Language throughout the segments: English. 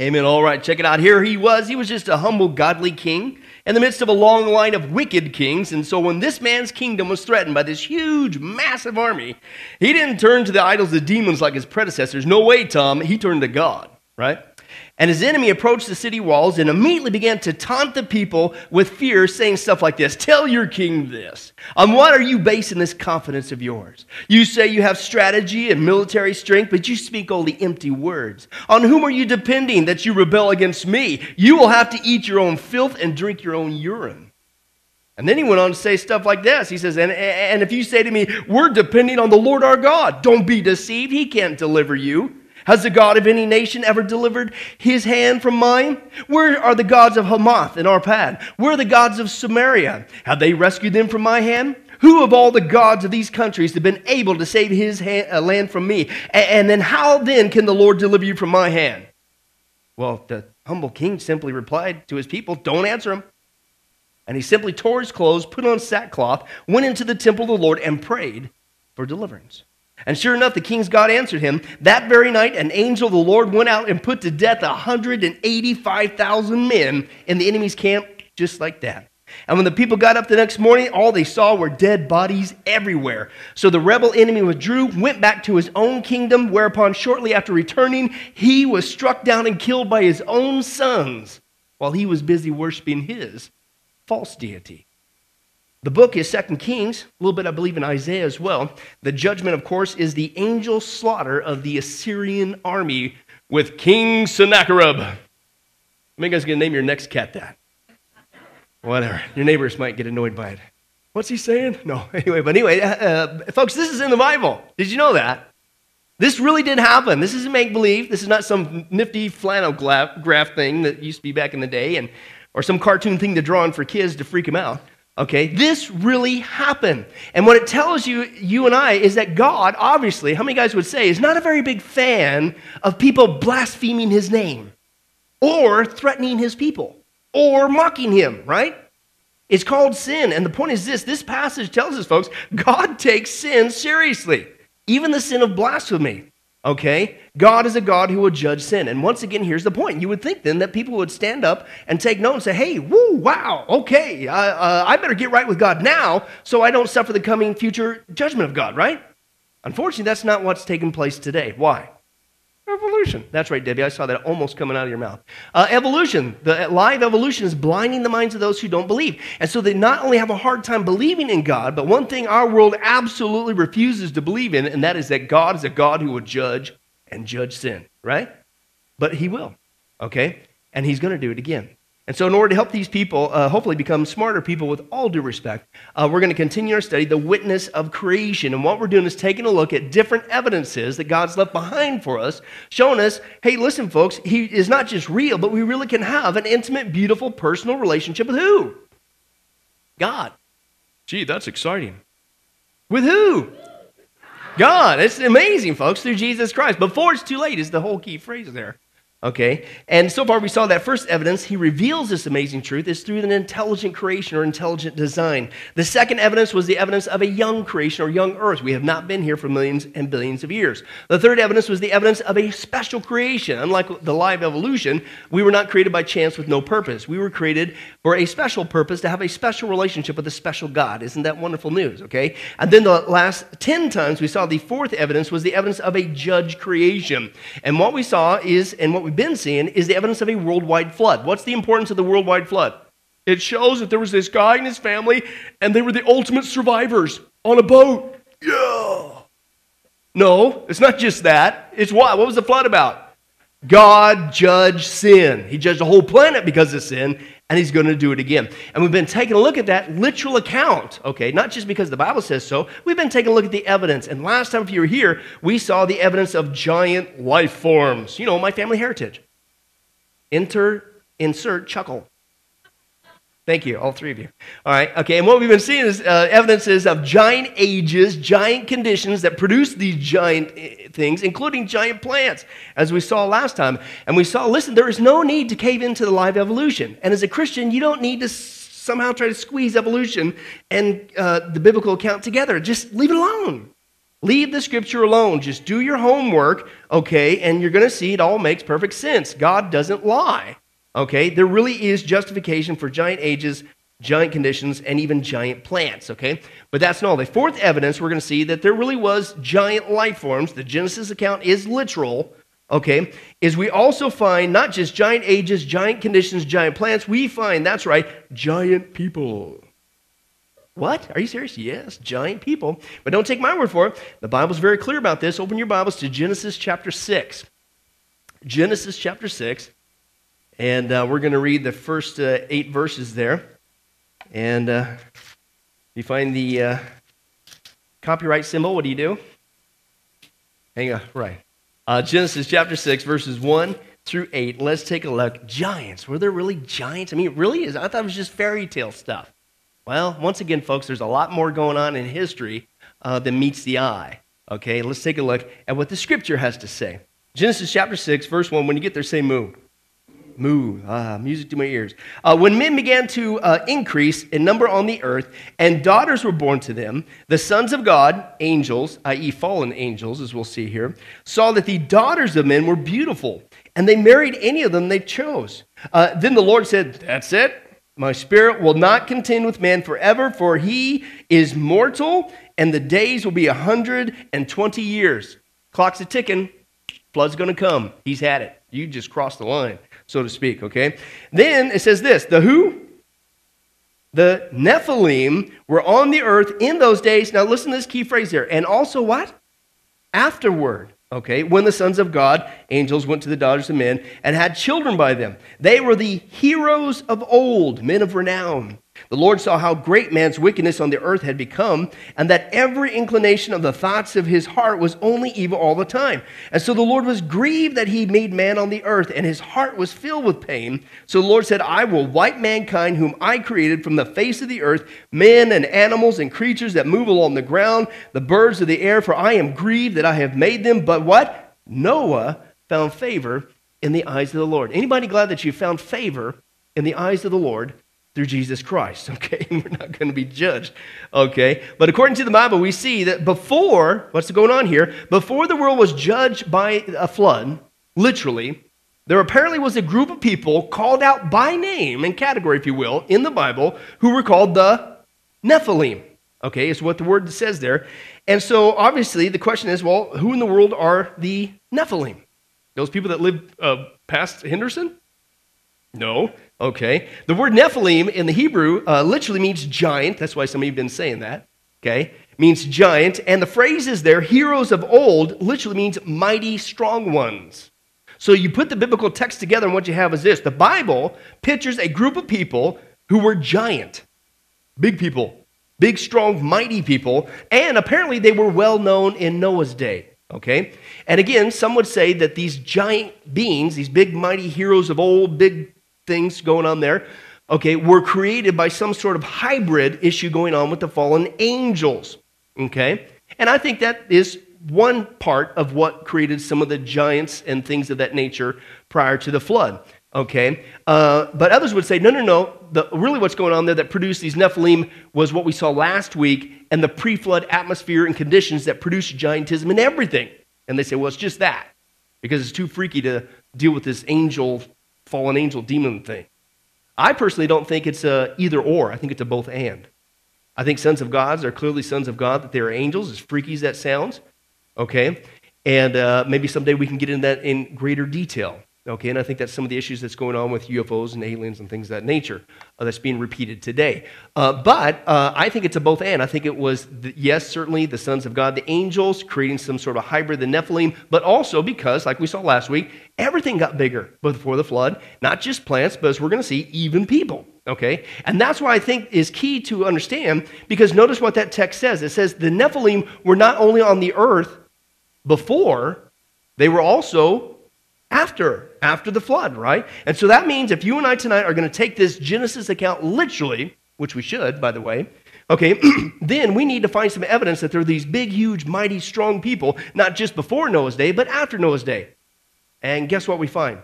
Amen. All right, check it out. Here he was. He was just a humble, godly king in the midst of a long line of wicked kings. And so when this man's kingdom was threatened by this huge, massive army, he didn't turn to the idols of demons like his predecessors. No way, Tom. He turned to God, right? And his enemy approached the city walls and immediately began to taunt the people with fear, saying stuff like this Tell your king this. Um, on what are you basing this confidence of yours? You say you have strategy and military strength, but you speak only empty words. On whom are you depending that you rebel against me? You will have to eat your own filth and drink your own urine. And then he went on to say stuff like this. He says, and, and if you say to me, We're depending on the Lord our God, don't be deceived. He can't deliver you. Has the God of any nation ever delivered his hand from mine? Where are the gods of Hamath and Arpad? Where are the gods of Samaria? Have they rescued them from my hand? Who of all the gods of these countries have been able to save his hand, uh, land from me? And, and then how then can the Lord deliver you from my hand? Well, the humble king simply replied to his people, Don't answer him. And he simply tore his clothes, put on sackcloth, went into the temple of the Lord, and prayed for deliverance. And sure enough, the king's God answered him. That very night, an angel of the Lord went out and put to death 185,000 men in the enemy's camp, just like that. And when the people got up the next morning, all they saw were dead bodies everywhere. So the rebel enemy withdrew, went back to his own kingdom, whereupon, shortly after returning, he was struck down and killed by his own sons while he was busy worshiping his false deity. The book is Second Kings, a little bit, I believe, in Isaiah as well. The judgment, of course, is the angel slaughter of the Assyrian army with King Sennacherib. How many guys going to name your next cat that? Whatever. Your neighbors might get annoyed by it. What's he saying? No. Anyway, but anyway, uh, uh, folks, this is in the Bible. Did you know that? This really did happen. This isn't make believe. This is not some nifty flannel graph thing that used to be back in the day, and or some cartoon thing to draw on for kids to freak them out. Okay, this really happened. And what it tells you, you and I, is that God, obviously, how many guys would say, is not a very big fan of people blaspheming his name or threatening his people or mocking him, right? It's called sin. And the point is this this passage tells us, folks, God takes sin seriously, even the sin of blasphemy. Okay? God is a God who will judge sin. And once again, here's the point. You would think then that people would stand up and take note and say, hey, woo, wow, okay, uh, I better get right with God now so I don't suffer the coming future judgment of God, right? Unfortunately, that's not what's taking place today. Why? Evolution. That's right, Debbie. I saw that almost coming out of your mouth. Uh, evolution. The live evolution is blinding the minds of those who don't believe. And so they not only have a hard time believing in God, but one thing our world absolutely refuses to believe in, and that is that God is a God who will judge and judge sin, right? But He will, okay? And He's going to do it again. And so, in order to help these people uh, hopefully become smarter people with all due respect, uh, we're going to continue our study, The Witness of Creation. And what we're doing is taking a look at different evidences that God's left behind for us, showing us hey, listen, folks, He is not just real, but we really can have an intimate, beautiful, personal relationship with who? God. Gee, that's exciting. With who? God. It's amazing, folks, through Jesus Christ. Before it's too late is the whole key phrase there. Okay? And so far, we saw that first evidence, he reveals this amazing truth, is through an intelligent creation or intelligent design. The second evidence was the evidence of a young creation or young earth. We have not been here for millions and billions of years. The third evidence was the evidence of a special creation. Unlike the live evolution, we were not created by chance with no purpose. We were created for a special purpose to have a special relationship with a special God. Isn't that wonderful news? Okay? And then the last 10 times we saw the fourth evidence was the evidence of a judge creation. And what we saw is, and what we've been seeing is the evidence of a worldwide flood. What's the importance of the worldwide flood? It shows that there was this guy and his family, and they were the ultimate survivors on a boat. Yeah. No, it's not just that. It's what? What was the flood about? God judged sin. He judged the whole planet because of sin, and he's going to do it again. And we've been taking a look at that literal account, okay? Not just because the Bible says so. We've been taking a look at the evidence. And last time, if you were here, we saw the evidence of giant life forms. You know, my family heritage. Enter, insert, chuckle. Thank you, all three of you. All right, okay, and what we've been seeing is uh, evidences of giant ages, giant conditions that produce these giant eh, things, including giant plants, as we saw last time. And we saw, listen, there is no need to cave into the live evolution. And as a Christian, you don't need to somehow try to squeeze evolution and uh, the biblical account together. Just leave it alone. Leave the scripture alone. Just do your homework, okay? And you're going to see it all makes perfect sense. God doesn't lie, okay? There really is justification for giant ages, giant conditions, and even giant plants, okay? But that's not all. The fourth evidence we're going to see that there really was giant life forms. The Genesis account is literal, okay? Is we also find not just giant ages, giant conditions, giant plants, we find, that's right, giant people. What? Are you serious? Yes, giant people. But don't take my word for it. The Bible's very clear about this. Open your Bibles to Genesis chapter 6. Genesis chapter 6. And uh, we're going to read the first uh, eight verses there. And uh, you find the uh, copyright symbol. What do you do? Hang on, right. Uh, Genesis chapter 6, verses 1 through 8. Let's take a look. Giants. Were there really giants? I mean, it really is. I thought it was just fairy tale stuff. Well, once again, folks, there's a lot more going on in history uh, than meets the eye. Okay, let's take a look at what the scripture has to say. Genesis chapter 6, verse 1. When you get there, say moo. Moo. Ah, music to my ears. Uh, when men began to uh, increase in number on the earth, and daughters were born to them, the sons of God, angels, i.e., fallen angels, as we'll see here, saw that the daughters of men were beautiful, and they married any of them they chose. Uh, then the Lord said, That's it. My spirit will not contend with man forever, for he is mortal, and the days will be a 120 years. Clock's a ticking. Flood's going to come. He's had it. You just crossed the line, so to speak, okay? Then it says this the who? The Nephilim were on the earth in those days. Now listen to this key phrase there. And also what? Afterward. Okay, when the sons of God, angels, went to the daughters of men and had children by them. They were the heroes of old, men of renown. The Lord saw how great man's wickedness on the earth had become, and that every inclination of the thoughts of his heart was only evil all the time. And so the Lord was grieved that he made man on the earth, and his heart was filled with pain. So the Lord said, I will wipe mankind, whom I created from the face of the earth, men and animals and creatures that move along the ground, the birds of the air, for I am grieved that I have made them. But what? Noah found favor in the eyes of the Lord. Anybody glad that you found favor in the eyes of the Lord? Through Jesus Christ, okay? We're not going to be judged, okay? But according to the Bible, we see that before, what's going on here? Before the world was judged by a flood, literally, there apparently was a group of people called out by name and category, if you will, in the Bible, who were called the Nephilim. Okay, is what the word says there. And so obviously the question is well, who in the world are the Nephilim? Those people that live uh, past Henderson? No. Okay. The word Nephilim in the Hebrew uh, literally means giant. That's why some of you have been saying that. Okay. Means giant. And the phrase is there, heroes of old, literally means mighty strong ones. So you put the biblical text together, and what you have is this the Bible pictures a group of people who were giant, big people, big, strong, mighty people, and apparently they were well known in Noah's day. Okay? And again, some would say that these giant beings, these big, mighty heroes of old, big, things going on there, okay, were created by some sort of hybrid issue going on with the fallen angels, okay? And I think that is one part of what created some of the giants and things of that nature prior to the flood, okay? Uh, but others would say, no, no, no, the, really what's going on there that produced these Nephilim was what we saw last week and the pre flood atmosphere and conditions that produced giantism and everything. And they say, well, it's just that because it's too freaky to deal with this angel fallen angel demon thing. I personally don't think it's a either or. I think it's a both and. I think sons of gods are clearly sons of God, that they are angels, as freaky as that sounds. Okay? And uh, maybe someday we can get into that in greater detail. Okay, and I think that's some of the issues that's going on with UFOs and aliens and things of that nature uh, that's being repeated today. Uh, but uh, I think it's a both and. I think it was, the, yes, certainly the sons of God, the angels, creating some sort of hybrid, the Nephilim, but also because, like we saw last week, everything got bigger before the flood, not just plants, but as we're going to see, even people. Okay, and that's why I think is key to understand because notice what that text says. It says the Nephilim were not only on the earth before, they were also after after the flood right? And so that means if you and i tonight are going to take this genesis account literally which we should by the way okay then we need to find some evidence that there are these big huge mighty strong people not just before noah's day but after noah's day. And guess what we find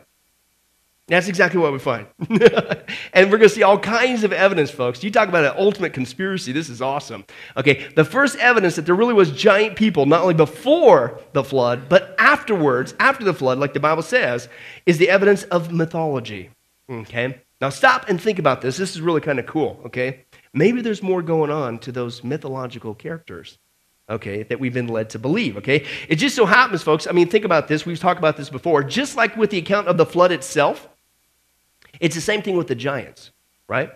That's exactly what we find. and we're going to see all kinds of evidence, folks. You talk about an ultimate conspiracy. This is awesome. Okay, the first evidence that there really was giant people, not only before the flood, but afterwards, after the flood, like the Bible says, is the evidence of mythology. Okay, now stop and think about this. This is really kind of cool. Okay, maybe there's more going on to those mythological characters okay, that we've been led to believe, okay? It just so happens, folks, I mean, think about this. We've talked about this before. Just like with the account of the flood itself, it's the same thing with the giants, right?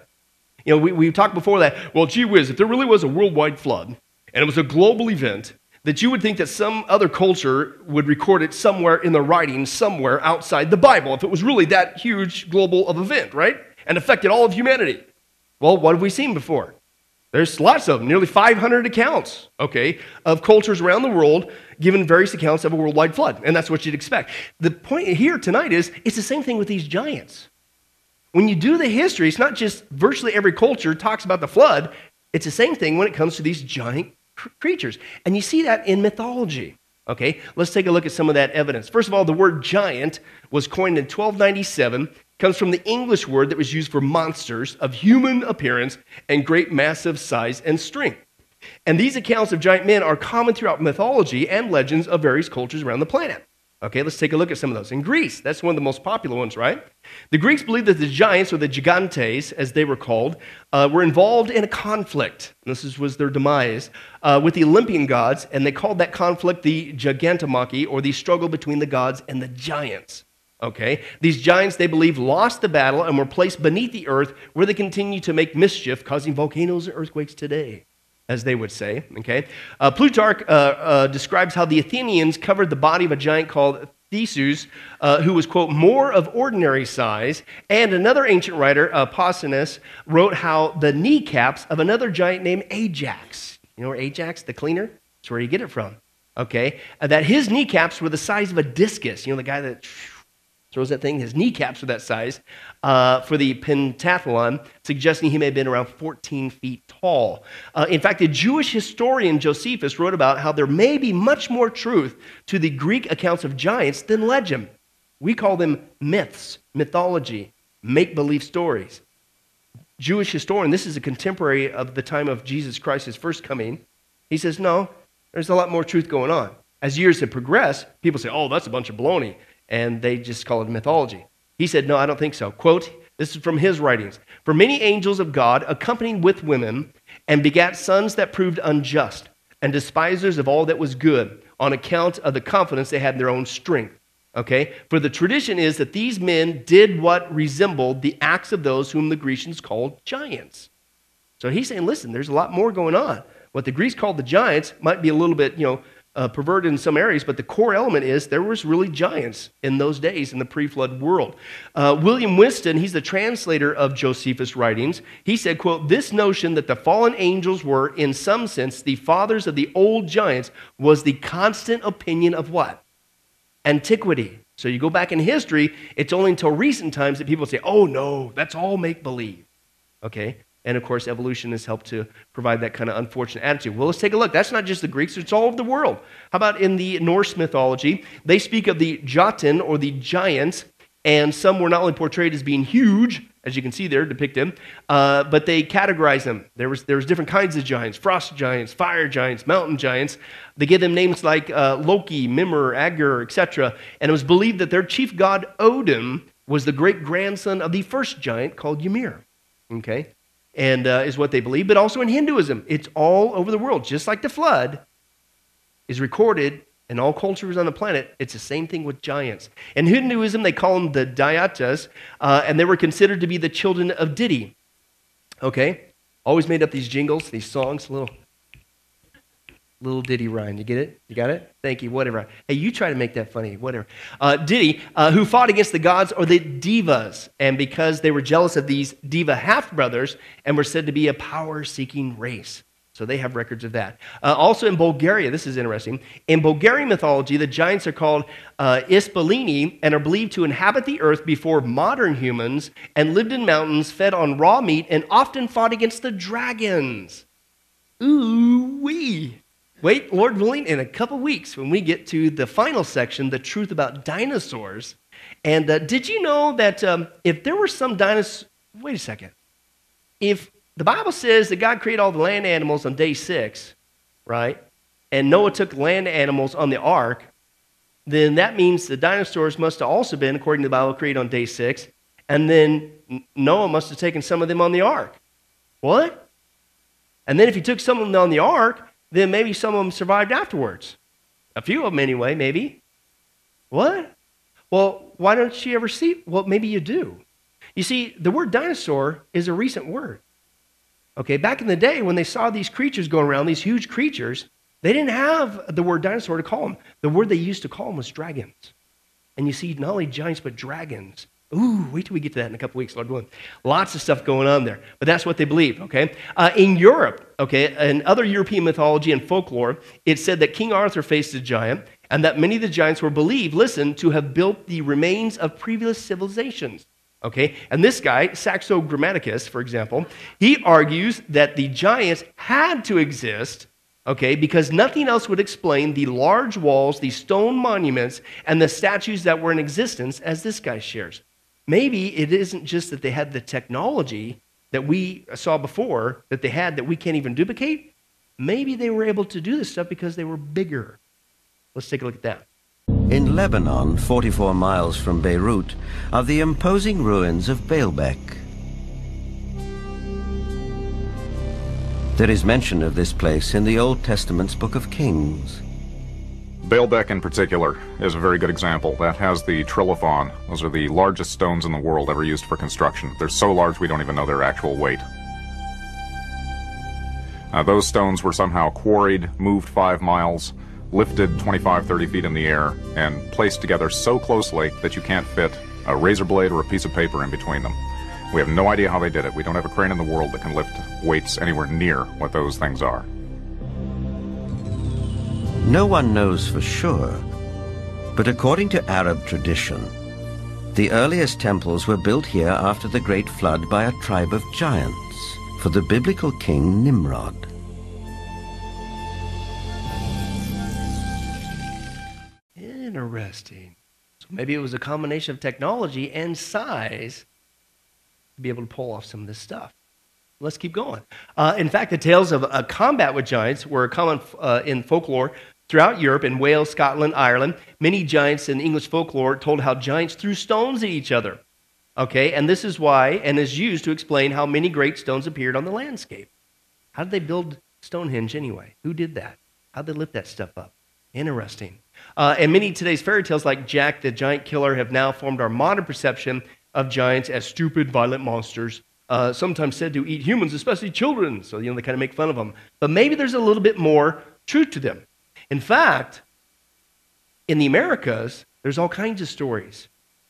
You know, we, we talked before that, well, gee whiz, if there really was a worldwide flood and it was a global event, that you would think that some other culture would record it somewhere in the writing, somewhere outside the Bible, if it was really that huge global of event, right? And affected all of humanity. Well, what have we seen before? There's lots of them, nearly 500 accounts, okay, of cultures around the world giving various accounts of a worldwide flood. And that's what you'd expect. The point here tonight is it's the same thing with these giants. When you do the history, it's not just virtually every culture talks about the flood, it's the same thing when it comes to these giant cr- creatures. And you see that in mythology. Okay, let's take a look at some of that evidence. First of all, the word giant was coined in 1297 comes from the English word that was used for monsters of human appearance and great massive size and strength. And these accounts of giant men are common throughout mythology and legends of various cultures around the planet. Okay, let's take a look at some of those. In Greece, that's one of the most popular ones, right? The Greeks believed that the giants, or the gigantes, as they were called, uh, were involved in a conflict. This was their demise uh, with the Olympian gods, and they called that conflict the gigantomachy, or the struggle between the gods and the giants. Okay? These giants, they believe, lost the battle and were placed beneath the earth where they continue to make mischief, causing volcanoes and earthquakes today, as they would say. Okay? Uh, Plutarch uh, uh, describes how the Athenians covered the body of a giant called Theseus, uh, who was, quote, more of ordinary size. And another ancient writer, uh, Pausanias, wrote how the kneecaps of another giant named Ajax, you know where Ajax, the cleaner? That's where you get it from. Okay? Uh, that his kneecaps were the size of a discus, you know, the guy that throws that thing. His kneecaps are that size uh, for the pentathlon, suggesting he may have been around 14 feet tall. Uh, in fact, the Jewish historian Josephus wrote about how there may be much more truth to the Greek accounts of giants than legend. We call them myths, mythology, make believe stories. Jewish historian, this is a contemporary of the time of Jesus Christ's first coming. He says, no, there's a lot more truth going on. As years have progressed, people say, oh, that's a bunch of baloney and they just call it mythology. He said, No, I don't think so. Quote, this is from his writings. For many angels of God accompanied with women and begat sons that proved unjust and despisers of all that was good on account of the confidence they had in their own strength. Okay? For the tradition is that these men did what resembled the acts of those whom the Grecians called giants. So he's saying, listen, there's a lot more going on. What the Greeks called the giants might be a little bit, you know, uh, perverted in some areas, but the core element is there was really giants in those days in the pre-flood world. Uh, William Whiston, he's the translator of Josephus' writings. He said, "quote This notion that the fallen angels were, in some sense, the fathers of the old giants was the constant opinion of what antiquity." So you go back in history, it's only until recent times that people say, "Oh no, that's all make believe." Okay, and of course, evolution has helped to provide that kind of unfortunate attitude. Well, let's take a look. That's not just the Greeks, it's all over the world. How about in the Norse mythology? They speak of the Jotun or the giants, and some were not only portrayed as being huge, as you can see there depicted, uh, but they categorize them. There was, there was different kinds of giants frost giants, fire giants, mountain giants. They gave them names like uh, Loki, Mimir, Agur, etc. And it was believed that their chief god, Odin, was the great grandson of the first giant called Ymir. Okay? And uh, is what they believe, but also in Hinduism. It's all over the world, just like the flood is recorded in all cultures on the planet. It's the same thing with giants. In Hinduism, they call them the Daityas, uh, and they were considered to be the children of Diti. Okay? Always made up these jingles, these songs, little Little Diddy Ryan. You get it? You got it? Thank you. Whatever. Hey, you try to make that funny. Whatever. Uh, Diddy, uh, who fought against the gods or the devas, and because they were jealous of these deva half brothers and were said to be a power seeking race. So they have records of that. Uh, also in Bulgaria, this is interesting. In Bulgarian mythology, the giants are called uh, Ispolini and are believed to inhabit the earth before modern humans and lived in mountains, fed on raw meat, and often fought against the dragons. Ooh wee. Wait, Lord willing, in a couple weeks when we get to the final section, the truth about dinosaurs, And uh, did you know that um, if there were some dinosaurs, wait a second. If the Bible says that God created all the land animals on day six, right? And Noah took land animals on the ark, then that means the dinosaurs must have also been, according to the Bible, created on day six. And then Noah must have taken some of them on the ark. What? And then if he took some of them on the ark, then maybe some of them survived afterwards. A few of them, anyway, maybe. What? Well, why don't you ever see? Well, maybe you do. You see, the word dinosaur is a recent word. Okay, back in the day when they saw these creatures going around, these huge creatures, they didn't have the word dinosaur to call them. The word they used to call them was dragons. And you see, not only giants, but dragons. Ooh, wait till we get to that in a couple weeks, Lord willing. Lots of stuff going on there. But that's what they believe, okay? Uh, in Europe, okay, and other European mythology and folklore, it said that King Arthur faced a giant and that many of the giants were believed, listen, to have built the remains of previous civilizations. Okay, and this guy, Saxo Grammaticus, for example, he argues that the giants had to exist, okay, because nothing else would explain the large walls, the stone monuments, and the statues that were in existence, as this guy shares. Maybe it isn't just that they had the technology that we saw before that they had that we can't even duplicate. Maybe they were able to do this stuff because they were bigger. Let's take a look at that. In Lebanon, 44 miles from Beirut, are the imposing ruins of Baalbek. There is mention of this place in the Old Testament's Book of Kings. Baalbek in particular is a very good example. That has the trilithon. Those are the largest stones in the world ever used for construction. They're so large we don't even know their actual weight. Uh, those stones were somehow quarried, moved five miles, lifted 25, 30 feet in the air, and placed together so closely that you can't fit a razor blade or a piece of paper in between them. We have no idea how they did it. We don't have a crane in the world that can lift weights anywhere near what those things are. No one knows for sure, but according to Arab tradition, the earliest temples were built here after the Great Flood by a tribe of giants for the biblical king Nimrod. Interesting. So maybe it was a combination of technology and size to be able to pull off some of this stuff. Let's keep going. Uh, in fact, the tales of a combat with giants were common uh, in folklore throughout Europe, in Wales, Scotland, Ireland. Many giants in English folklore told how giants threw stones at each other. Okay, and this is why, and is used to explain how many great stones appeared on the landscape. How did they build Stonehenge anyway? Who did that? How did they lift that stuff up? Interesting. Uh, and many today's fairy tales, like Jack the Giant Killer, have now formed our modern perception of giants as stupid, violent monsters, uh, sometimes said to eat humans, especially children. So, you know, they kind of make fun of them. But maybe there's a little bit more truth to them. In fact, in the Americas, there's all kinds of stories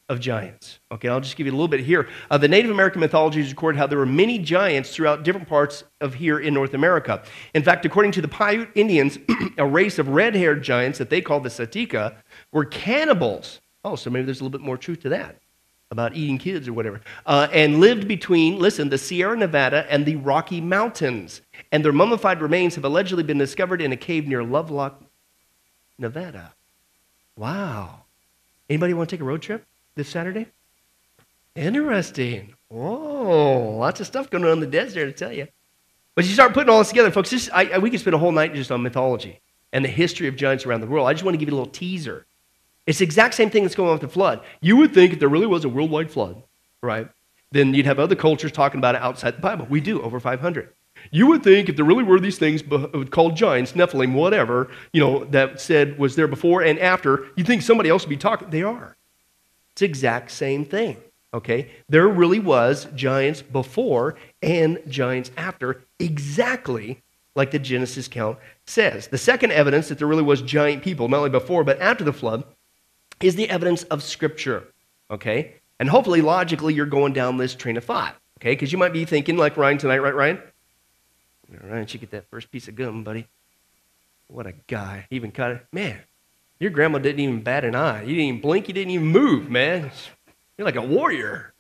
of giants. Okay, I'll just give you a little bit here. Uh, the Native American mythologies record how there were many giants throughout different parts of here in North America. In fact, according to the Paiute Indians, a race of red haired giants that they called the Satika were cannibals. Oh, so maybe there's a little bit more truth to that about eating kids or whatever. Uh, and lived between, listen, the Sierra Nevada and the Rocky Mountains. And their mummified remains have allegedly been discovered in a cave near Lovelock, Nevada. Wow. Anybody want to take a road trip? this Saturday? Interesting. Oh, lots of stuff going on in the desert, I tell you. But you start putting all this together, folks. This, I, we could spend a whole night just on mythology and the history of giants around the world. I just want to give you a little teaser. It's the exact same thing that's going on with the flood. You would think if there really was a worldwide flood, right, then you'd have other cultures talking about it outside the Bible. We do, over 500. You would think if there really were these things called giants, Nephilim, whatever, you know, that said was there before and after, you'd think somebody else would be talking. They are. It's exact same thing. Okay? There really was giants before and giants after, exactly like the Genesis count says. The second evidence that there really was giant people, not only before but after the flood, is the evidence of Scripture. Okay? And hopefully, logically, you're going down this train of thought. Okay? Because you might be thinking, like Ryan tonight, right, Ryan? All right, you get that first piece of gum, buddy. What a guy. Even cut it. Man, your grandma didn't even bat an eye. You didn't even blink. You didn't even move, man. You're like a warrior.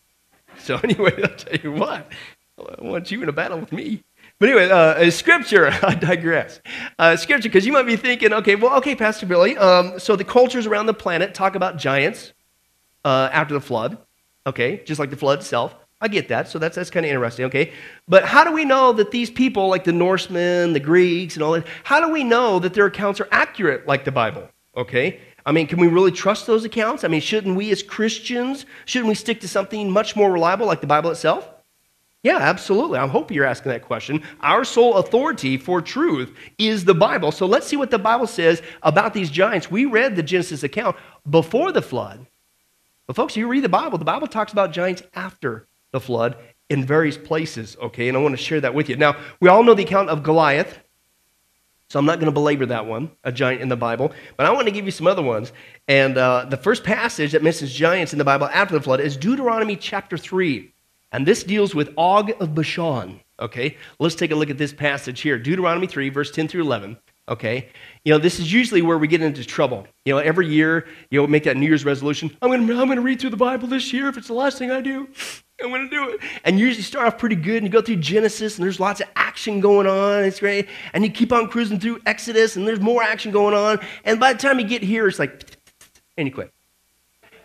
So, anyway, I'll tell you what, I want you in a battle with me. But anyway, uh, scripture, I digress. Uh, scripture, because you might be thinking, okay, well, okay, Pastor Billy, um, so the cultures around the planet talk about giants. uh, after the flood, okay, just like the flood itself. I get that, so that's, that's kind of interesting, okay? But how do we know that these people, like the Norsemen, the Greeks, and all that, how do we know that their accounts are accurate like the Bible, okay? I mean, can we really trust those accounts? I mean, shouldn't we as Christians, shouldn't we stick to something much more reliable like the Bible itself? Yeah, absolutely. I hope you're asking that question. Our sole authority for truth is the Bible. So let's see what the Bible says about these giants. We read the Genesis account before the flood. But, folks, if you read the Bible, the Bible talks about giants after the flood in various places, okay? And I want to share that with you. Now, we all know the account of Goliath. So I'm not going to belabor that one, a giant in the Bible, but I want to give you some other ones. And uh, the first passage that mentions giants in the Bible after the flood is Deuteronomy chapter 3. And this deals with Og of Bashan. Okay, let's take a look at this passage here Deuteronomy 3, verse 10 through 11. Okay, you know, this is usually where we get into trouble. You know, every year, you know, make that New Year's resolution. I'm going to I'm going to read through the Bible this year. If it's the last thing I do, I'm going to do it. And you usually start off pretty good and you go through Genesis and there's lots of action going on. It's great. And you keep on cruising through Exodus and there's more action going on. And by the time you get here, it's like, and you quit.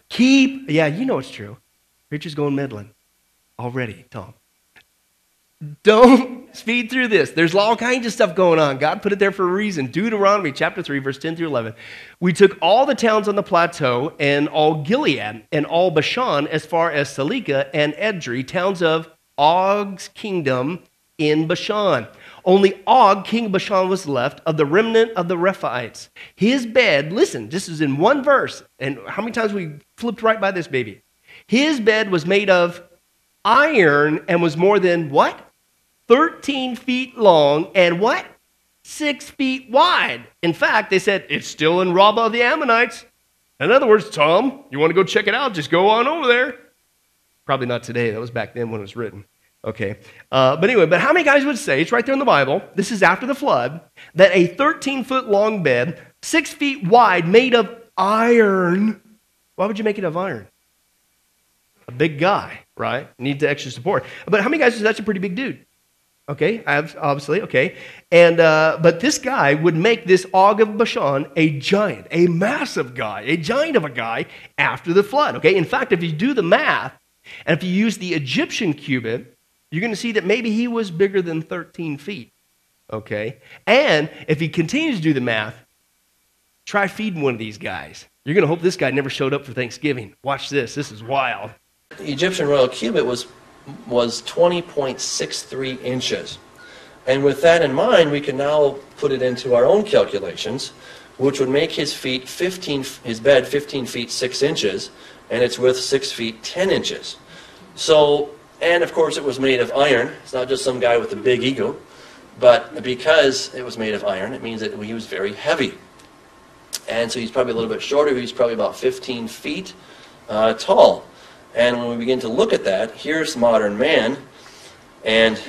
Keep, yeah, you know it's true. You're going meddling already, Tom. Don't speed through this. There's all kinds of stuff going on. God put it there for a reason. Deuteronomy chapter 3, verse 10 through 11. We took all the towns on the plateau and all Gilead and all Bashan as far as Salekah and Edrei, towns of Og's kingdom in Bashan. Only Og, king of Bashan, was left of the remnant of the Rephaites. His bed, listen, this is in one verse, and how many times we flipped right by this baby? His bed was made of iron and was more than what? 13 feet long and what? Six feet wide. In fact, they said it's still in Rabbah of the Ammonites. In other words, Tom, you want to go check it out? Just go on over there. Probably not today. That was back then when it was written. Okay. Uh, but anyway, but how many guys would say, it's right there in the Bible, this is after the flood, that a 13 foot long bed, six feet wide, made of iron, why would you make it of iron? A big guy, right? Need the extra support. But how many guys that's a pretty big dude? Okay, obviously, okay. And uh, but this guy would make this Og of Bashan a giant, a massive guy, a giant of a guy after the flood. Okay, in fact, if you do the math, and if you use the Egyptian cubit, you're going to see that maybe he was bigger than 13 feet. Okay, and if he continues to do the math, try feeding one of these guys. You're going to hope this guy never showed up for Thanksgiving. Watch this. This is wild. The Egyptian royal cubit was was 20.63 inches. And with that in mind, we can now put it into our own calculations, which would make his feet 15, his bed 15 feet 6 inches, and its width 6 feet 10 inches. So, and of course it was made of iron. It's not just some guy with a big ego, but because it was made of iron, it means that he was very heavy. And so he's probably a little bit shorter. He's probably about 15 feet uh, tall. And when we begin to look at that, here's modern man, and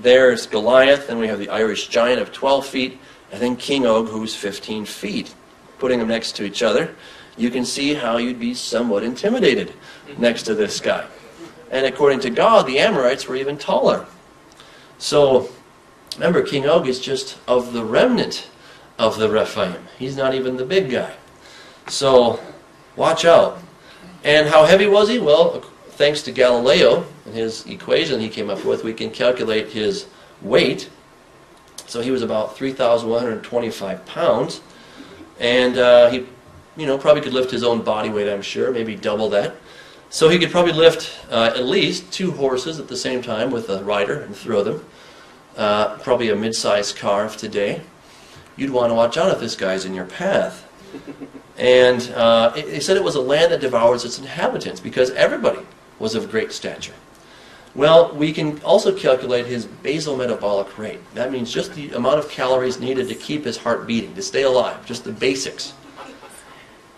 there's Goliath, and we have the Irish giant of 12 feet, and then King Og, who's 15 feet. Putting them next to each other, you can see how you'd be somewhat intimidated next to this guy. And according to God, the Amorites were even taller. So, remember, King Og is just of the remnant of the Rephaim. He's not even the big guy. So, watch out. And how heavy was he? Well, thanks to Galileo and his equation he came up with, we can calculate his weight. So he was about 3,125 pounds. And uh, he, you know, probably could lift his own body weight, I'm sure, maybe double that. So he could probably lift uh, at least two horses at the same time with a rider and throw them. Uh, probably a mid-sized car of today. You'd want to watch out if this guy's in your path. And uh, it said it was a land that devours its inhabitants because everybody was of great stature. Well, we can also calculate his basal metabolic rate. That means just the amount of calories needed to keep his heart beating, to stay alive, just the basics.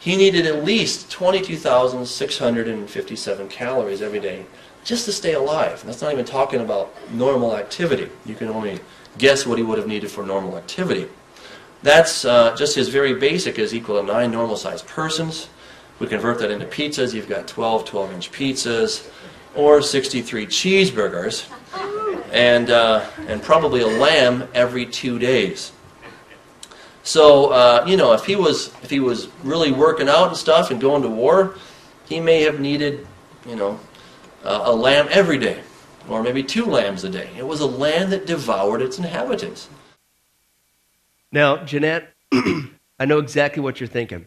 He needed at least 22,657 calories every day just to stay alive. That's not even talking about normal activity. You can only guess what he would have needed for normal activity. That's uh, just as very basic as equal to nine normal sized persons. We convert that into pizzas. You've got 12 12 inch pizzas or 63 cheeseburgers and, uh, and probably a lamb every two days. So, uh, you know, if he, was, if he was really working out and stuff and going to war, He may have needed, you know, uh, a lamb every day, or maybe two lambs a day. It was a land that devoured its inhabitants. Now, Jeanette, I know exactly what you're thinking.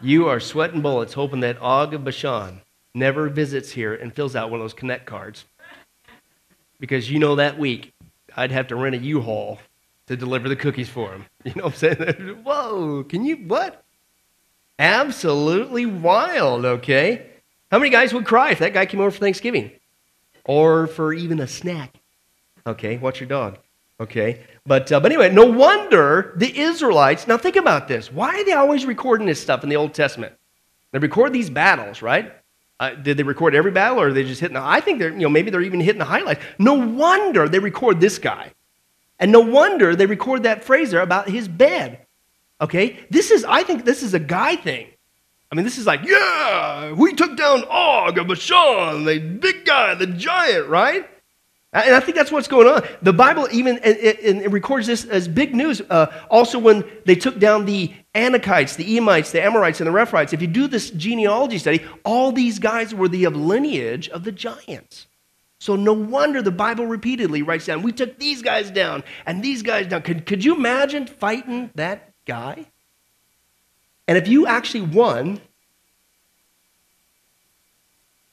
You are sweating bullets hoping that Og of Bashan never visits here and fills out one of those Connect cards. Because you know that week I'd have to rent a U-Haul to deliver the cookies for him. You know what I'm saying? Whoa, can you, what? Absolutely wild, okay? How many guys would cry if that guy came over for Thanksgiving? Or for even a snack? Okay, watch your dog. Okay, but, uh, but anyway, no wonder the Israelites, now think about this. Why are they always recording this stuff in the Old Testament? They record these battles, right? Uh, did they record every battle or are they just hitting the, I think they're, you know, maybe they're even hitting the highlights. No wonder they record this guy. And no wonder they record that phrase there about his bed. Okay? This is, I think this is a guy thing. I mean, this is like, yeah, we took down Og of Bashan, the big guy, the giant, right? And I think that's what's going on. The Bible even it, it records this as big news. Uh, also, when they took down the Anakites, the Emites, the Amorites, and the Rephaites, if you do this genealogy study, all these guys were the lineage of the giants. So no wonder the Bible repeatedly writes down, we took these guys down and these guys down. Could, could you imagine fighting that guy? And if you actually won,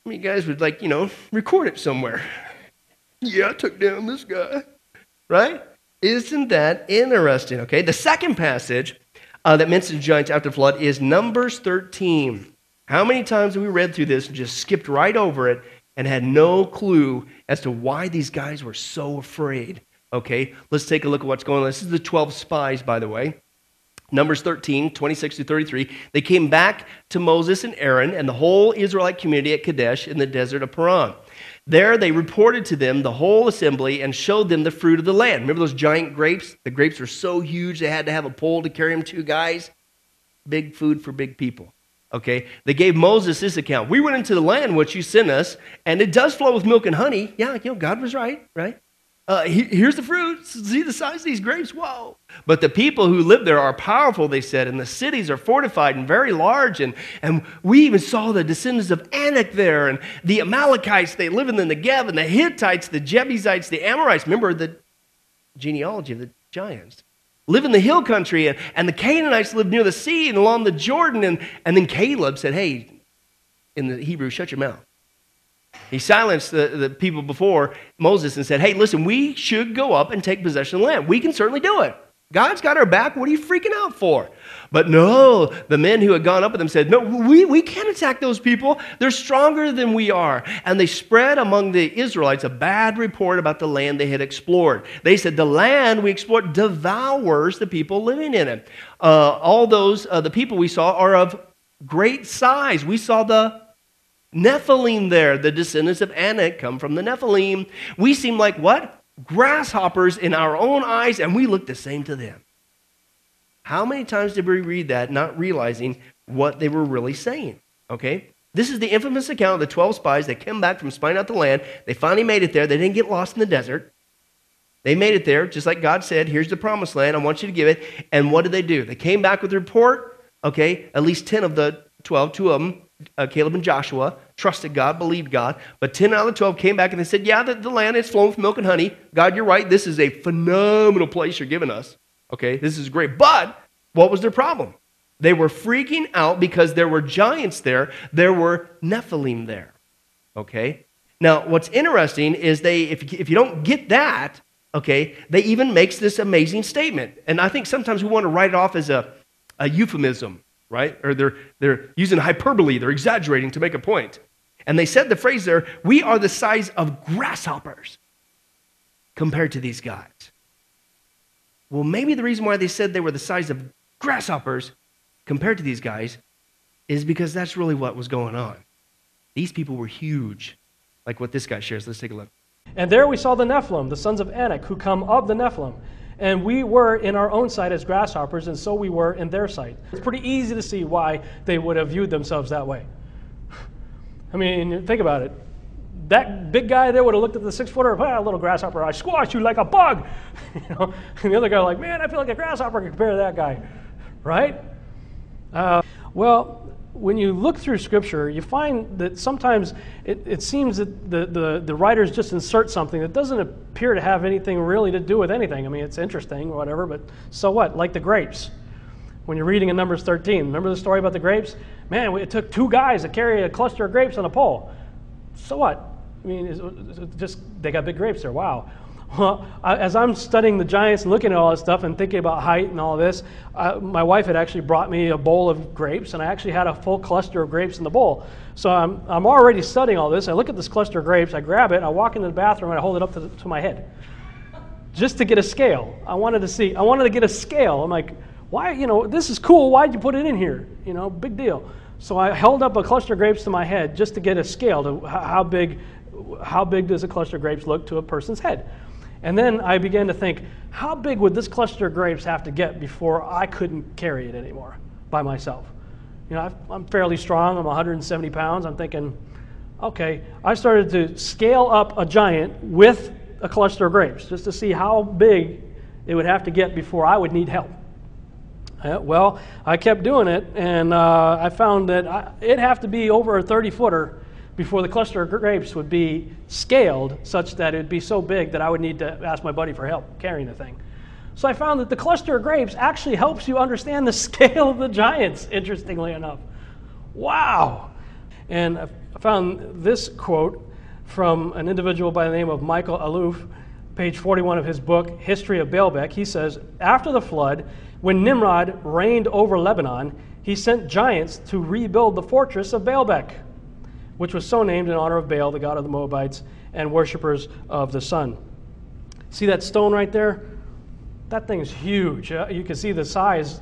you guys would like, you know, record it somewhere. Yeah, I took down this guy. Right? Isn't that interesting? Okay, the second passage uh, that mentions giants after the flood is Numbers 13. How many times have we read through this and just skipped right over it and had no clue as to why these guys were so afraid? Okay, let's take a look at what's going on. This is the 12 spies, by the way. Numbers 13, 26 to 33. They came back to Moses and Aaron and the whole Israelite community at Kadesh in the desert of Paran. There they reported to them the whole assembly and showed them the fruit of the land. Remember those giant grapes? The grapes were so huge they had to have a pole to carry them two guys. Big food for big people. Okay, they gave Moses this account. We went into the land which you sent us, and it does flow with milk and honey. Yeah, you know, God was right, right? Uh, here's the fruit. See the size of these grapes? Whoa. But the people who live there are powerful, they said, and the cities are fortified and very large. And, and we even saw the descendants of Anak there, and the Amalekites, they live in the Negev, and the Hittites, the Jebusites, the Amorites. Remember the genealogy of the giants. Live in the hill country, and, and the Canaanites live near the sea and along the Jordan. And, and then Caleb said, Hey, in the Hebrew, shut your mouth. He silenced the, the people before Moses and said, Hey, listen, we should go up and take possession of the land. We can certainly do it. God's got our back. What are you freaking out for? But no, the men who had gone up with them said, No, we, we can't attack those people. They're stronger than we are. And they spread among the Israelites a bad report about the land they had explored. They said, The land we explored devours the people living in it. Uh, all those, uh, the people we saw, are of great size. We saw the Nephilim there. The descendants of Anak come from the Nephilim. We seem like what? Grasshoppers in our own eyes, and we look the same to them. How many times did we read that not realizing what they were really saying? Okay? This is the infamous account of the 12 spies that came back from spying out the land. They finally made it there. They didn't get lost in the desert. They made it there, just like God said, here's the promised land. I want you to give it. And what did they do? They came back with a report. Okay, at least 10 of the 12, two of them, uh, Caleb and Joshua, trusted God, believed God. But 10 out of the 12 came back and they said, Yeah, the, the land is flowing with milk and honey. God, you're right. This is a phenomenal place you're giving us. Okay, this is great. But what was their problem? They were freaking out because there were giants there, there were Nephilim there. Okay? Now, what's interesting is they, if, if you don't get that, okay, they even makes this amazing statement. And I think sometimes we want to write it off as a, a euphemism right? Or they're, they're using hyperbole, they're exaggerating to make a point. And they said the phrase there, we are the size of grasshoppers compared to these guys. Well, maybe the reason why they said they were the size of grasshoppers compared to these guys is because that's really what was going on. These people were huge, like what this guy shares. Let's take a look. And there we saw the Nephilim, the sons of Anak, who come of the Nephilim. And we were in our own sight as grasshoppers, and so we were in their sight. It's pretty easy to see why they would have viewed themselves that way. I mean, think about it. That big guy there would have looked at the six footer, ah, little grasshopper, I squash you like a bug. you know? And the other guy, like, man, I feel like a grasshopper compared to that guy. Right? Uh, well, when you look through Scripture, you find that sometimes it, it seems that the, the, the writers just insert something that doesn't appear to have anything really to do with anything. I mean, it's interesting or whatever, but so what? Like the grapes. When you're reading in Numbers 13, remember the story about the grapes? Man, it took two guys to carry a cluster of grapes on a pole. So what? I mean, it's, it's just they got big grapes there. Wow. Well, as I'm studying the giants and looking at all this stuff and thinking about height and all this, uh, my wife had actually brought me a bowl of grapes, and I actually had a full cluster of grapes in the bowl. So I'm, I'm already studying all this. I look at this cluster of grapes, I grab it, I walk into the bathroom, and I hold it up to, the, to my head just to get a scale. I wanted to see, I wanted to get a scale. I'm like, why, you know, this is cool. Why'd you put it in here? You know, big deal. So I held up a cluster of grapes to my head just to get a scale to how big, how big does a cluster of grapes look to a person's head. And then I began to think, how big would this cluster of grapes have to get before I couldn't carry it anymore by myself? You know, I'm fairly strong. I'm 170 pounds. I'm thinking, okay. I started to scale up a giant with a cluster of grapes just to see how big it would have to get before I would need help. Uh, well, I kept doing it, and uh, I found that I, it'd have to be over a 30 footer before the cluster of grapes would be scaled such that it would be so big that I would need to ask my buddy for help carrying the thing. So I found that the cluster of grapes actually helps you understand the scale of the giants, interestingly enough. Wow! And I found this quote from an individual by the name of Michael Alouf, page 41 of his book, History of Baalbek. He says, After the flood, when Nimrod reigned over Lebanon, he sent giants to rebuild the fortress of Baalbek which was so named in honor of Baal, the god of the Moabites, and worshippers of the sun. See that stone right there? That thing's huge. Uh, you can see the size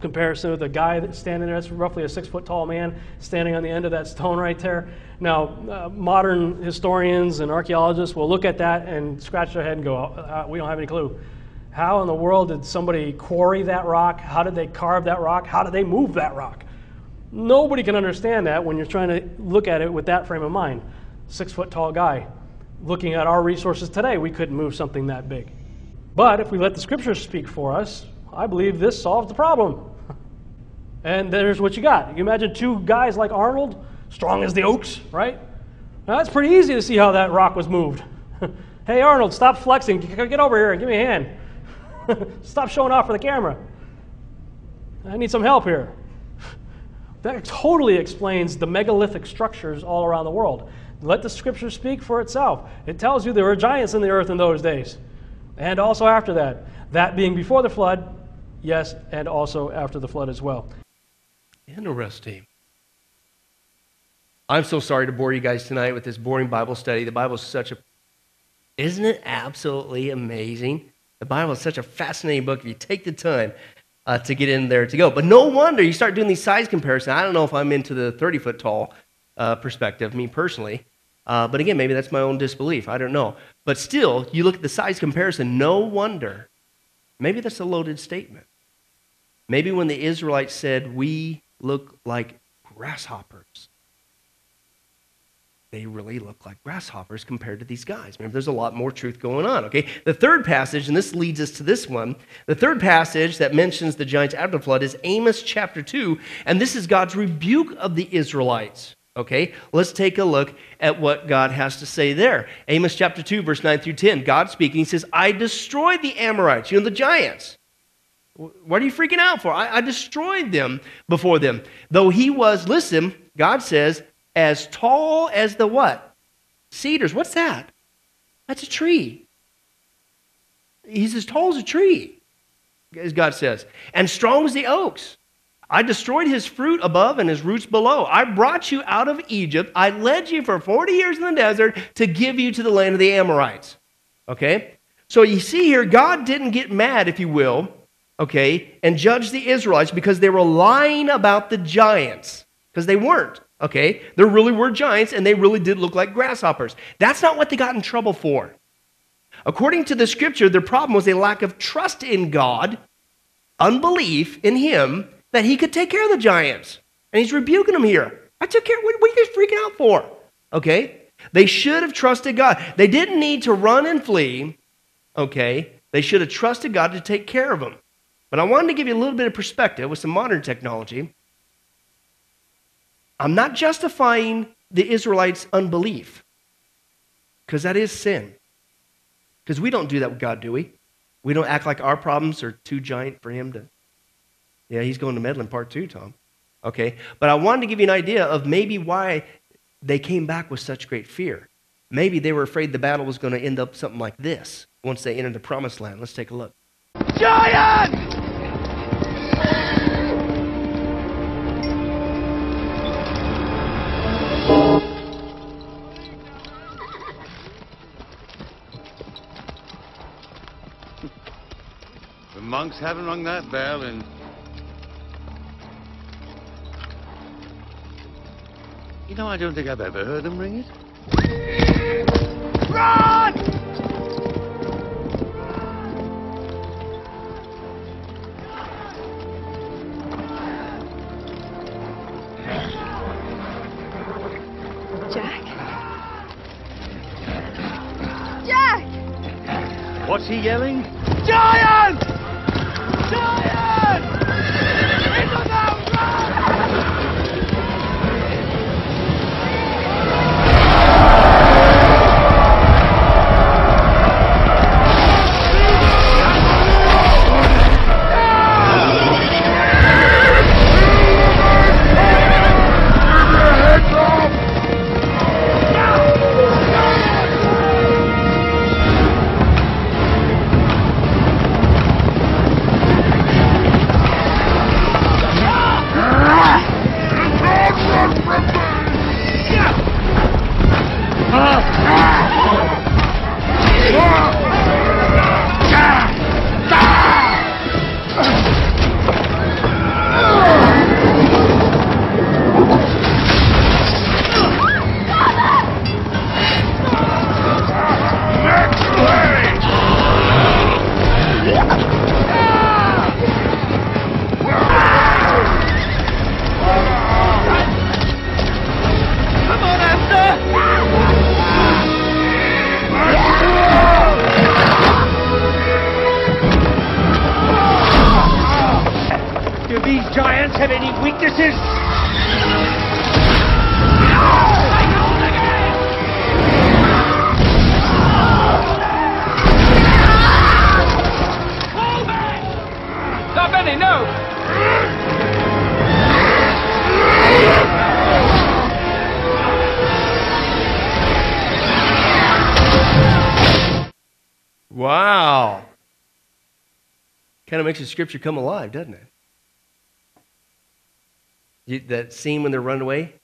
comparison with the guy that's standing there. That's roughly a six foot tall man standing on the end of that stone right there. Now, uh, modern historians and archaeologists will look at that and scratch their head and go, uh, We don't have any clue. How in the world did somebody quarry that rock? How did they carve that rock? How did they move that rock? Nobody can understand that when you're trying to look at it with that frame of mind. Six foot tall guy. Looking at our resources today, we couldn't move something that big. But if we let the scriptures speak for us, I believe this solves the problem. and there's what you got. You imagine two guys like Arnold, strong as the oaks, right? Now, that's pretty easy to see how that rock was moved. hey, Arnold, stop flexing. Get over here and give me a hand. stop showing off for the camera. I need some help here. That totally explains the megalithic structures all around the world. Let the scripture speak for itself. It tells you there were giants in the earth in those days, and also after that. That being before the flood, yes, and also after the flood as well. Interesting. I'm so sorry to bore you guys tonight with this boring Bible study. The Bible is such a. Isn't it absolutely amazing? The Bible is such a fascinating book if you take the time uh, to get in there to go. But no wonder you start doing these size comparisons. I don't know if I'm into the 30 foot tall uh, perspective, me personally. Uh, but again, maybe that's my own disbelief. I don't know. But still, you look at the size comparison, no wonder. Maybe that's a loaded statement. Maybe when the Israelites said, We look like grasshoppers, they really look like grasshoppers compared to these guys. Remember, there's a lot more truth going on, okay? The third passage, and this leads us to this one, the third passage that mentions the giants after the flood is Amos chapter 2, and this is God's rebuke of the Israelites. Okay, let's take a look at what God has to say there. Amos chapter 2, verse 9 through 10. God speaking, he says, I destroyed the Amorites, you know, the giants. What are you freaking out for? I, I destroyed them before them. Though he was, listen, God says, as tall as the what? Cedars. What's that? That's a tree. He's as tall as a tree, as God says, and strong as the oaks. I destroyed his fruit above and his roots below. I brought you out of Egypt. I led you for 40 years in the desert to give you to the land of the Amorites. Okay? So you see here, God didn't get mad, if you will, okay, and judge the Israelites because they were lying about the giants, because they weren't. Okay? There really were giants, and they really did look like grasshoppers. That's not what they got in trouble for. According to the scripture, their problem was a lack of trust in God, unbelief in Him that He could take care of the giants. And He's rebuking them here. I took care. What, are you guys freaking out for? Okay? They should have trusted God. They didn't need to run and flee. Okay? They should have trusted God to take care of them. But I wanted to give you a little bit of perspective with some modern technology I'm not justifying the Israelites' unbelief, because that is sin. Because we don't do that with God, do we? We don't act like our problems are too giant for Him to. Yeah, He's going to meddling part two, Tom. Okay, but I wanted to give you an idea of maybe why they came back with such great fear. Maybe they were afraid the battle was going to end up something like this once they entered the promised land. Let's take a look. Giant! Monks haven't rung that bell in You know, I don't think I've ever heard them ring it. Run! Jack? Jack! What's he yelling? Giant! Giant! Makes the scripture come alive, doesn't it? You, that scene when they're running away?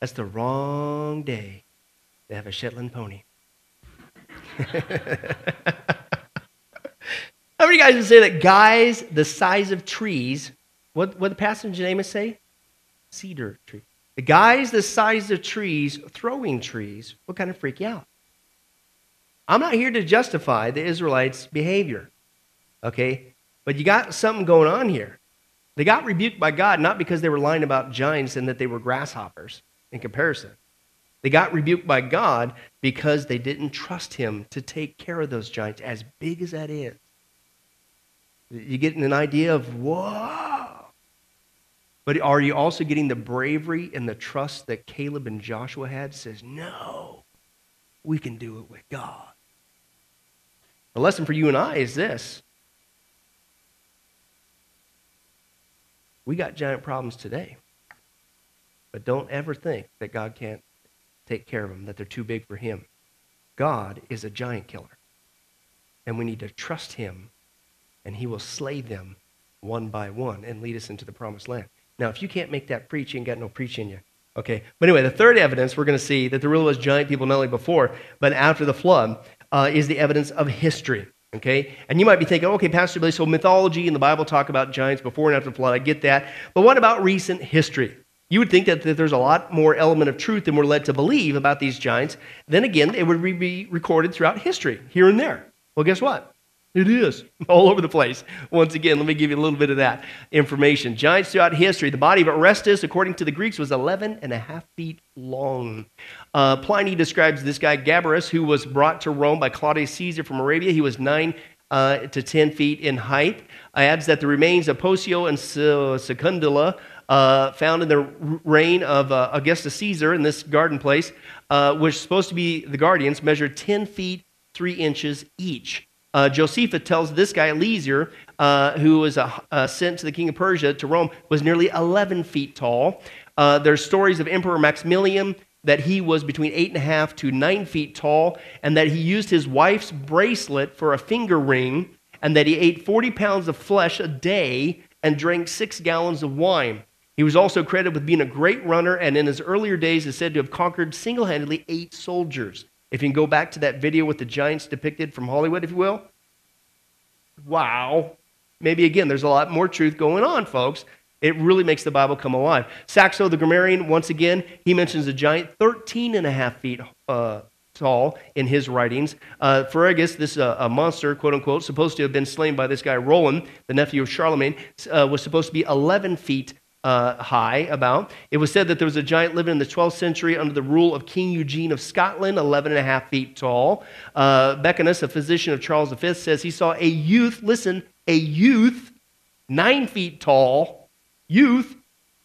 That's the wrong day to have a Shetland pony. How many guys would say that guys the size of trees, what what the passage name is say? Cedar tree. The guys the size of trees throwing trees will kind of freak you out. I'm not here to justify the Israelites' behavior, okay? But you got something going on here. They got rebuked by God not because they were lying about giants and that they were grasshoppers in comparison. They got rebuked by God because they didn't trust Him to take care of those giants, as big as that is. You getting an idea of, whoa. But are you also getting the bravery and the trust that Caleb and Joshua had? Says, no, we can do it with God. The lesson for you and I is this we got giant problems today. But don't ever think that God can't take care of them, that they're too big for Him. God is a giant killer. And we need to trust Him, and He will slay them one by one and lead us into the promised land. Now, if you can't make that preach, you ain't got no preach in you. Okay. But anyway, the third evidence we're going to see that there really was giant people not only before, but after the flood uh, is the evidence of history. Okay? And you might be thinking, okay, Pastor Billy, so mythology and the Bible talk about giants before and after the flood. I get that. But what about recent history? You would think that, that there's a lot more element of truth than we're led to believe about these giants. Then again, they would be recorded throughout history, here and there. Well, guess what? It is all over the place. Once again, let me give you a little bit of that information. Giants throughout history. The body of Orestes, according to the Greeks, was 11 and a half feet long. Uh, Pliny describes this guy, Gabarus, who was brought to Rome by Claudius Caesar from Arabia. He was 9 uh, to 10 feet in height. Adds that the remains of Posio and Secundilla uh, found in the reign of uh, Augustus Caesar in this garden place, uh, was supposed to be the guardians, measured 10 feet 3 inches each. Uh, Josephus tells this guy, Eliezer, uh, who was uh, uh, sent to the king of Persia to Rome, was nearly 11 feet tall. Uh, there's stories of Emperor Maximilian that he was between 8.5 to 9 feet tall, and that he used his wife's bracelet for a finger ring, and that he ate 40 pounds of flesh a day and drank six gallons of wine. He was also credited with being a great runner, and in his earlier days is said to have conquered single handedly eight soldiers. If you can go back to that video with the giants depicted from Hollywood, if you will. Wow. Maybe again, there's a lot more truth going on, folks. It really makes the Bible come alive. Saxo, the grammarian, once again, he mentions a giant 13 and a half feet uh, tall in his writings. Uh, this uh, a monster, quote unquote, supposed to have been slain by this guy Roland, the nephew of Charlemagne, uh, was supposed to be 11 feet uh, high, about. It was said that there was a giant living in the 12th century under the rule of King Eugene of Scotland, 11 and a half feet tall. Uh, a physician of Charles V, says he saw a youth, listen, a youth, nine feet tall, youth,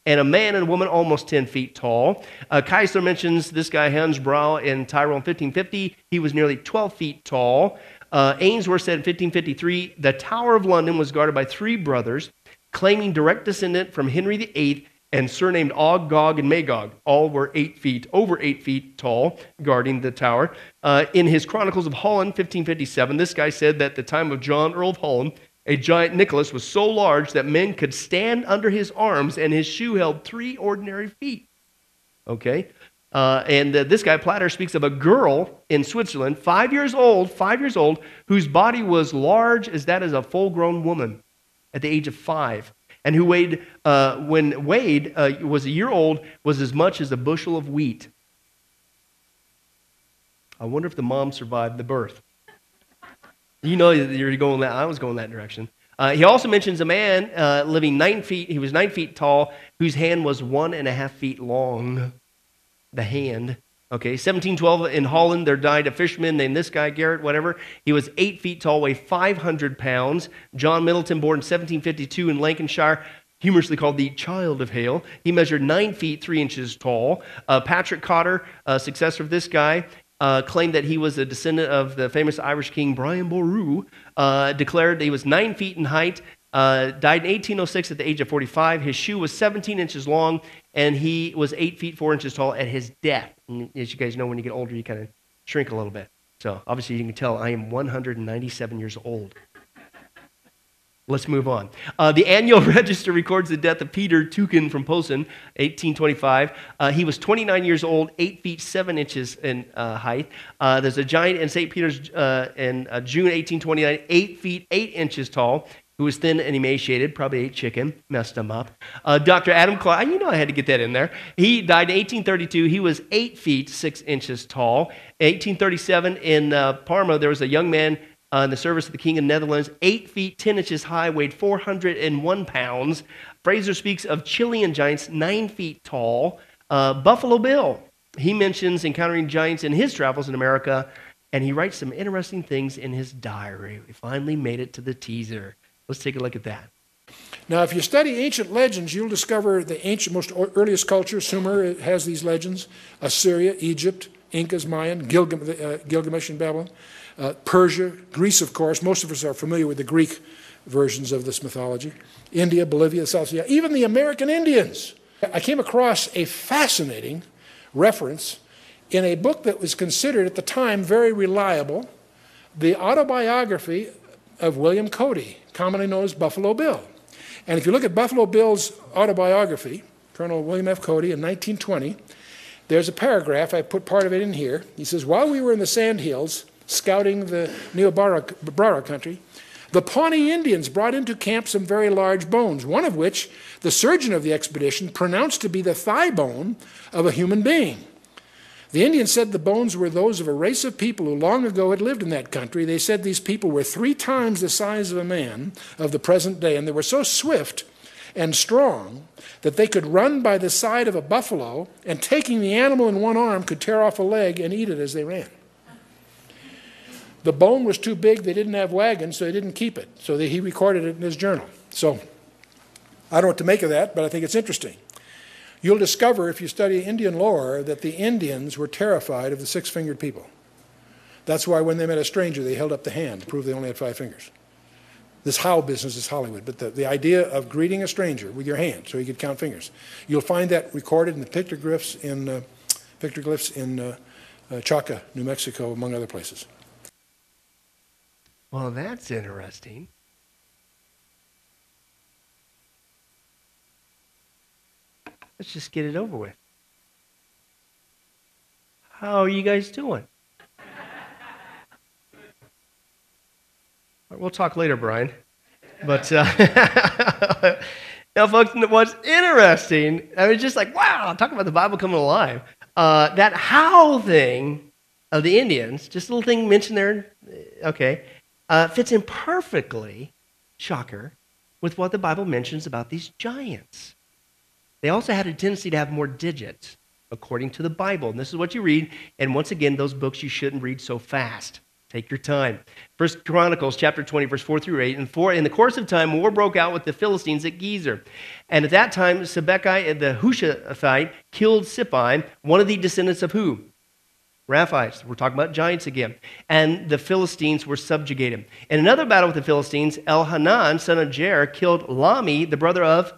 and a man and a woman almost 10 feet tall. Uh, Kaiser mentions this guy, Hans Brau, in Tyrol in 1550. He was nearly 12 feet tall. Uh, Ainsworth said in 1553 the Tower of London was guarded by three brothers claiming direct descendant from Henry VIII and surnamed Og, Gog, and Magog. All were eight feet, over eight feet tall, guarding the tower. Uh, in his Chronicles of Holland, 1557, this guy said that at the time of John, Earl of Holland, a giant Nicholas was so large that men could stand under his arms, and his shoe held three ordinary feet. Okay? Uh, and uh, this guy, Platter, speaks of a girl in Switzerland, five years old, five years old, whose body was large as that of a full grown woman at the age of five, and who weighed, uh, when weighed, uh, was a year old, was as much as a bushel of wheat. I wonder if the mom survived the birth. You know you're going that. I was going that direction. Uh, he also mentions a man uh, living nine feet. He was nine feet tall, whose hand was one and a half feet long. The hand. Okay, 1712 in Holland, there died a fisherman named this guy, Garrett, whatever. He was eight feet tall, weighed 500 pounds. John Middleton, born in 1752 in Lancashire, humorously called the Child of Hale. He measured nine feet, three inches tall. Uh, Patrick Cotter, successor of this guy, uh, claimed that he was a descendant of the famous Irish king Brian Boru, uh, declared that he was nine feet in height, uh, died in 1806 at the age of 45. His shoe was 17 inches long, and he was 8 feet 4 inches tall at his death. As you guys know, when you get older, you kind of shrink a little bit. So obviously, you can tell I am 197 years old. Let's move on. Uh, the annual register records the death of Peter Tukin from Posen, 1825. Uh, he was 29 years old, 8 feet 7 inches in uh, height. Uh, there's a giant in St. Peter's uh, in uh, June 1829, 8 feet 8 inches tall who was thin and emaciated, probably ate chicken, messed him up. Uh, Dr. Adam Clark, you know I had to get that in there. He died in 1832. He was eight feet six inches tall. 1837 in uh, Parma, there was a young man uh, in the service of the King of the Netherlands, eight feet ten inches high, weighed 401 pounds. Fraser speaks of Chilean giants, nine feet tall. Uh, Buffalo Bill, he mentions encountering giants in his travels in America, and he writes some interesting things in his diary. We finally made it to the teaser. Let's take a look at that. Now, if you study ancient legends, you'll discover the ancient, most earliest culture. Sumer has these legends. Assyria, Egypt, Incas, Mayan, Gilgam, uh, Gilgamesh in Babylon, uh, Persia, Greece, of course. Most of us are familiar with the Greek versions of this mythology. India, Bolivia, South Sudan, even the American Indians. I came across a fascinating reference in a book that was considered at the time very reliable, the autobiography of William Cody, commonly known as Buffalo Bill. And if you look at Buffalo Bill's autobiography, Colonel William F. Cody in 1920, there's a paragraph, I put part of it in here. He says, While we were in the Sandhills scouting the Niobrara country, the Pawnee Indians brought into camp some very large bones, one of which the surgeon of the expedition pronounced to be the thigh bone of a human being. The Indians said the bones were those of a race of people who long ago had lived in that country. They said these people were three times the size of a man of the present day, and they were so swift and strong that they could run by the side of a buffalo and, taking the animal in one arm, could tear off a leg and eat it as they ran. The bone was too big, they didn't have wagons, so they didn't keep it. So he recorded it in his journal. So I don't know what to make of that, but I think it's interesting. You'll discover, if you study Indian lore, that the Indians were terrified of the six fingered people. That's why when they met a stranger, they held up the hand to prove they only had five fingers. This how business is Hollywood, but the, the idea of greeting a stranger with your hand so you could count fingers. You'll find that recorded in the pictoglyphs in, uh, pictoglyphs in uh, uh, Chaco, New Mexico, among other places. Well, that's interesting. Let's just get it over with. How are you guys doing? We'll talk later, Brian. But uh, now, folks, what's interesting, I was just like, wow, talk about the Bible coming alive. Uh, that how thing of the Indians, just a little thing mentioned there, okay, uh, fits in perfectly, shocker, with what the Bible mentions about these giants. They also had a tendency to have more digits, according to the Bible. And this is what you read. And once again, those books you shouldn't read so fast. Take your time. First Chronicles chapter 20, verse 4 through 8. And for, in the course of time, war broke out with the Philistines at Gezer. And at that time, Sibbecai uh, the Hushathite killed Sippai, one of the descendants of who? Raphites. We're talking about giants again. And the Philistines were subjugated. In another battle with the Philistines, Elhanan, son of Jair, killed Lahmi, the brother of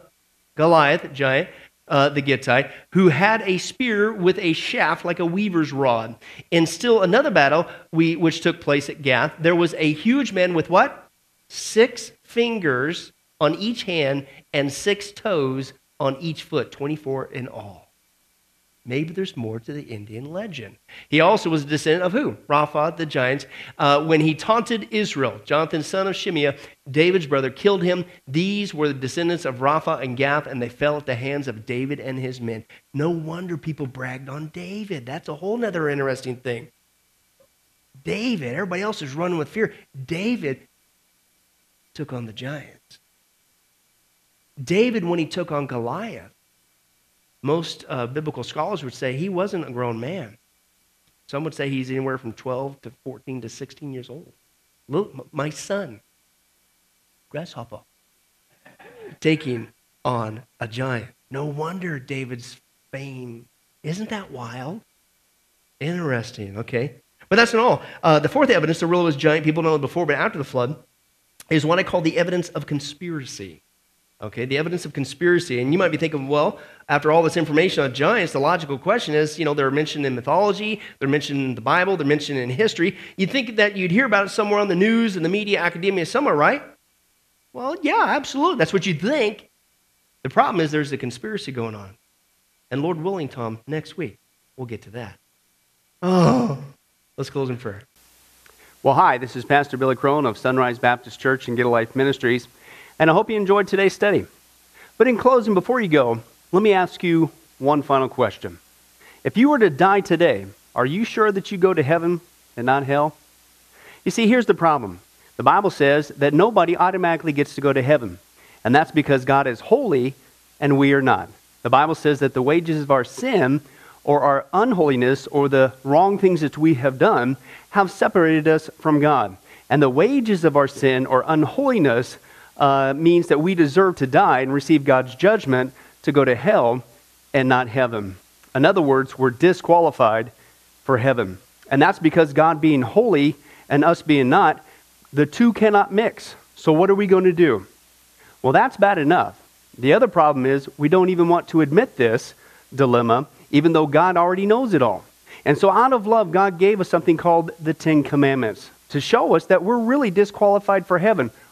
Goliath, giant, uh, the Gittite, who had a spear with a shaft like a weaver's rod. In still another battle, we, which took place at Gath, there was a huge man with what? Six fingers on each hand and six toes on each foot, 24 in all. Maybe there's more to the Indian legend. He also was a descendant of who? Rapha, the giants. Uh, when he taunted Israel, Jonathan, son of Shimeah, David's brother, killed him. These were the descendants of Rapha and Gath, and they fell at the hands of David and his men. No wonder people bragged on David. That's a whole other interesting thing. David, everybody else is running with fear. David took on the giants. David, when he took on Goliath, most uh, biblical scholars would say he wasn't a grown man. Some would say he's anywhere from 12 to 14 to 16 years old. Look, my son, grasshopper, taking on a giant. No wonder David's fame. Isn't that wild? Interesting, okay? But that's not all. Uh, the fourth evidence, the rule was giant, people know it before, but after the flood, is what I call the evidence of conspiracy. Okay, the evidence of conspiracy. And you might be thinking, well, after all this information on giants, the logical question is, you know, they're mentioned in mythology, they're mentioned in the Bible, they're mentioned in history. You'd think that you'd hear about it somewhere on the news and the media, academia, somewhere, right? Well, yeah, absolutely. That's what you'd think. The problem is there's a conspiracy going on. And Lord willing, Tom, next week, we'll get to that. Oh, let's close in prayer. Well, hi, this is Pastor Billy Crone of Sunrise Baptist Church and Get a Life Ministries and I hope you enjoyed today's study. But in closing, before you go, let me ask you one final question. If you were to die today, are you sure that you go to heaven and not hell? You see, here's the problem. The Bible says that nobody automatically gets to go to heaven, and that's because God is holy and we are not. The Bible says that the wages of our sin or our unholiness or the wrong things that we have done have separated us from God. And the wages of our sin or unholiness uh, means that we deserve to die and receive God's judgment to go to hell and not heaven. In other words, we're disqualified for heaven. And that's because God being holy and us being not, the two cannot mix. So, what are we going to do? Well, that's bad enough. The other problem is we don't even want to admit this dilemma, even though God already knows it all. And so, out of love, God gave us something called the Ten Commandments to show us that we're really disqualified for heaven.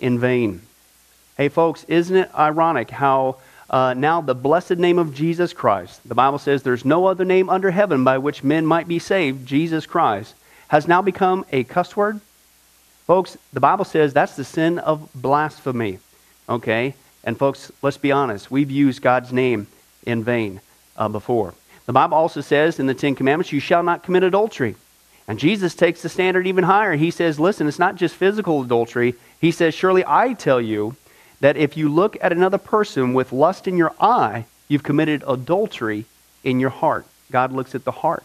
in vain. Hey, folks, isn't it ironic how uh, now the blessed name of Jesus Christ, the Bible says there's no other name under heaven by which men might be saved, Jesus Christ, has now become a cuss word? Folks, the Bible says that's the sin of blasphemy, okay? And folks, let's be honest, we've used God's name in vain uh, before. The Bible also says in the Ten Commandments, you shall not commit adultery. And Jesus takes the standard even higher. He says, listen, it's not just physical adultery. He says, surely I tell you that if you look at another person with lust in your eye, you've committed adultery in your heart. God looks at the heart.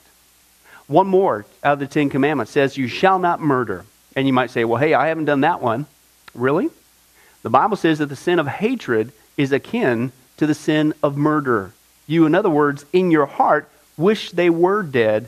One more out of the Ten Commandments says, You shall not murder. And you might say, Well, hey, I haven't done that one. Really? The Bible says that the sin of hatred is akin to the sin of murder. You, in other words, in your heart, wish they were dead.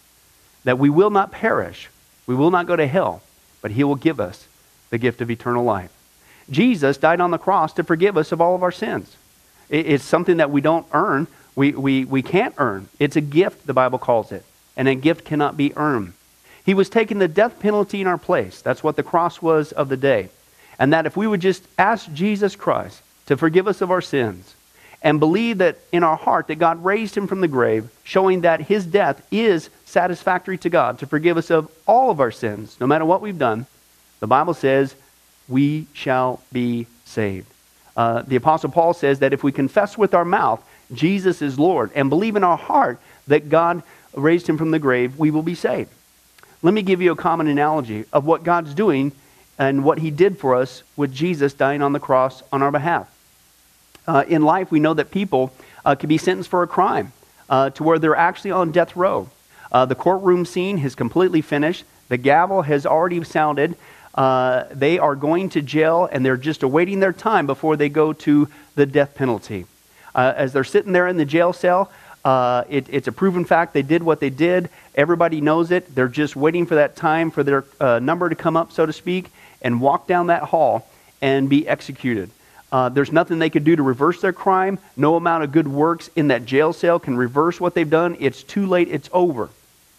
that we will not perish, we will not go to hell, but he will give us the gift of eternal life. Jesus died on the cross to forgive us of all of our sins. It's something that we don't earn, we, we, we can't earn. It's a gift, the Bible calls it, and a gift cannot be earned. He was taking the death penalty in our place. That's what the cross was of the day. And that if we would just ask Jesus Christ to forgive us of our sins and believe that in our heart that God raised him from the grave, showing that his death is satisfactory to God to forgive us of all of our sins, no matter what we've done, the Bible says we shall be saved. Uh, the Apostle Paul says that if we confess with our mouth Jesus is Lord and believe in our heart that God raised him from the grave, we will be saved. Let me give you a common analogy of what God's doing and what he did for us with Jesus dying on the cross on our behalf. Uh, in life, we know that people uh, can be sentenced for a crime uh, to where they're actually on death row. Uh, the courtroom scene has completely finished. The gavel has already sounded. Uh, they are going to jail and they're just awaiting their time before they go to the death penalty. Uh, as they're sitting there in the jail cell, uh, it, it's a proven fact they did what they did. Everybody knows it. They're just waiting for that time for their uh, number to come up, so to speak, and walk down that hall and be executed. Uh, there's nothing they could do to reverse their crime. No amount of good works in that jail cell can reverse what they've done. It's too late. It's over.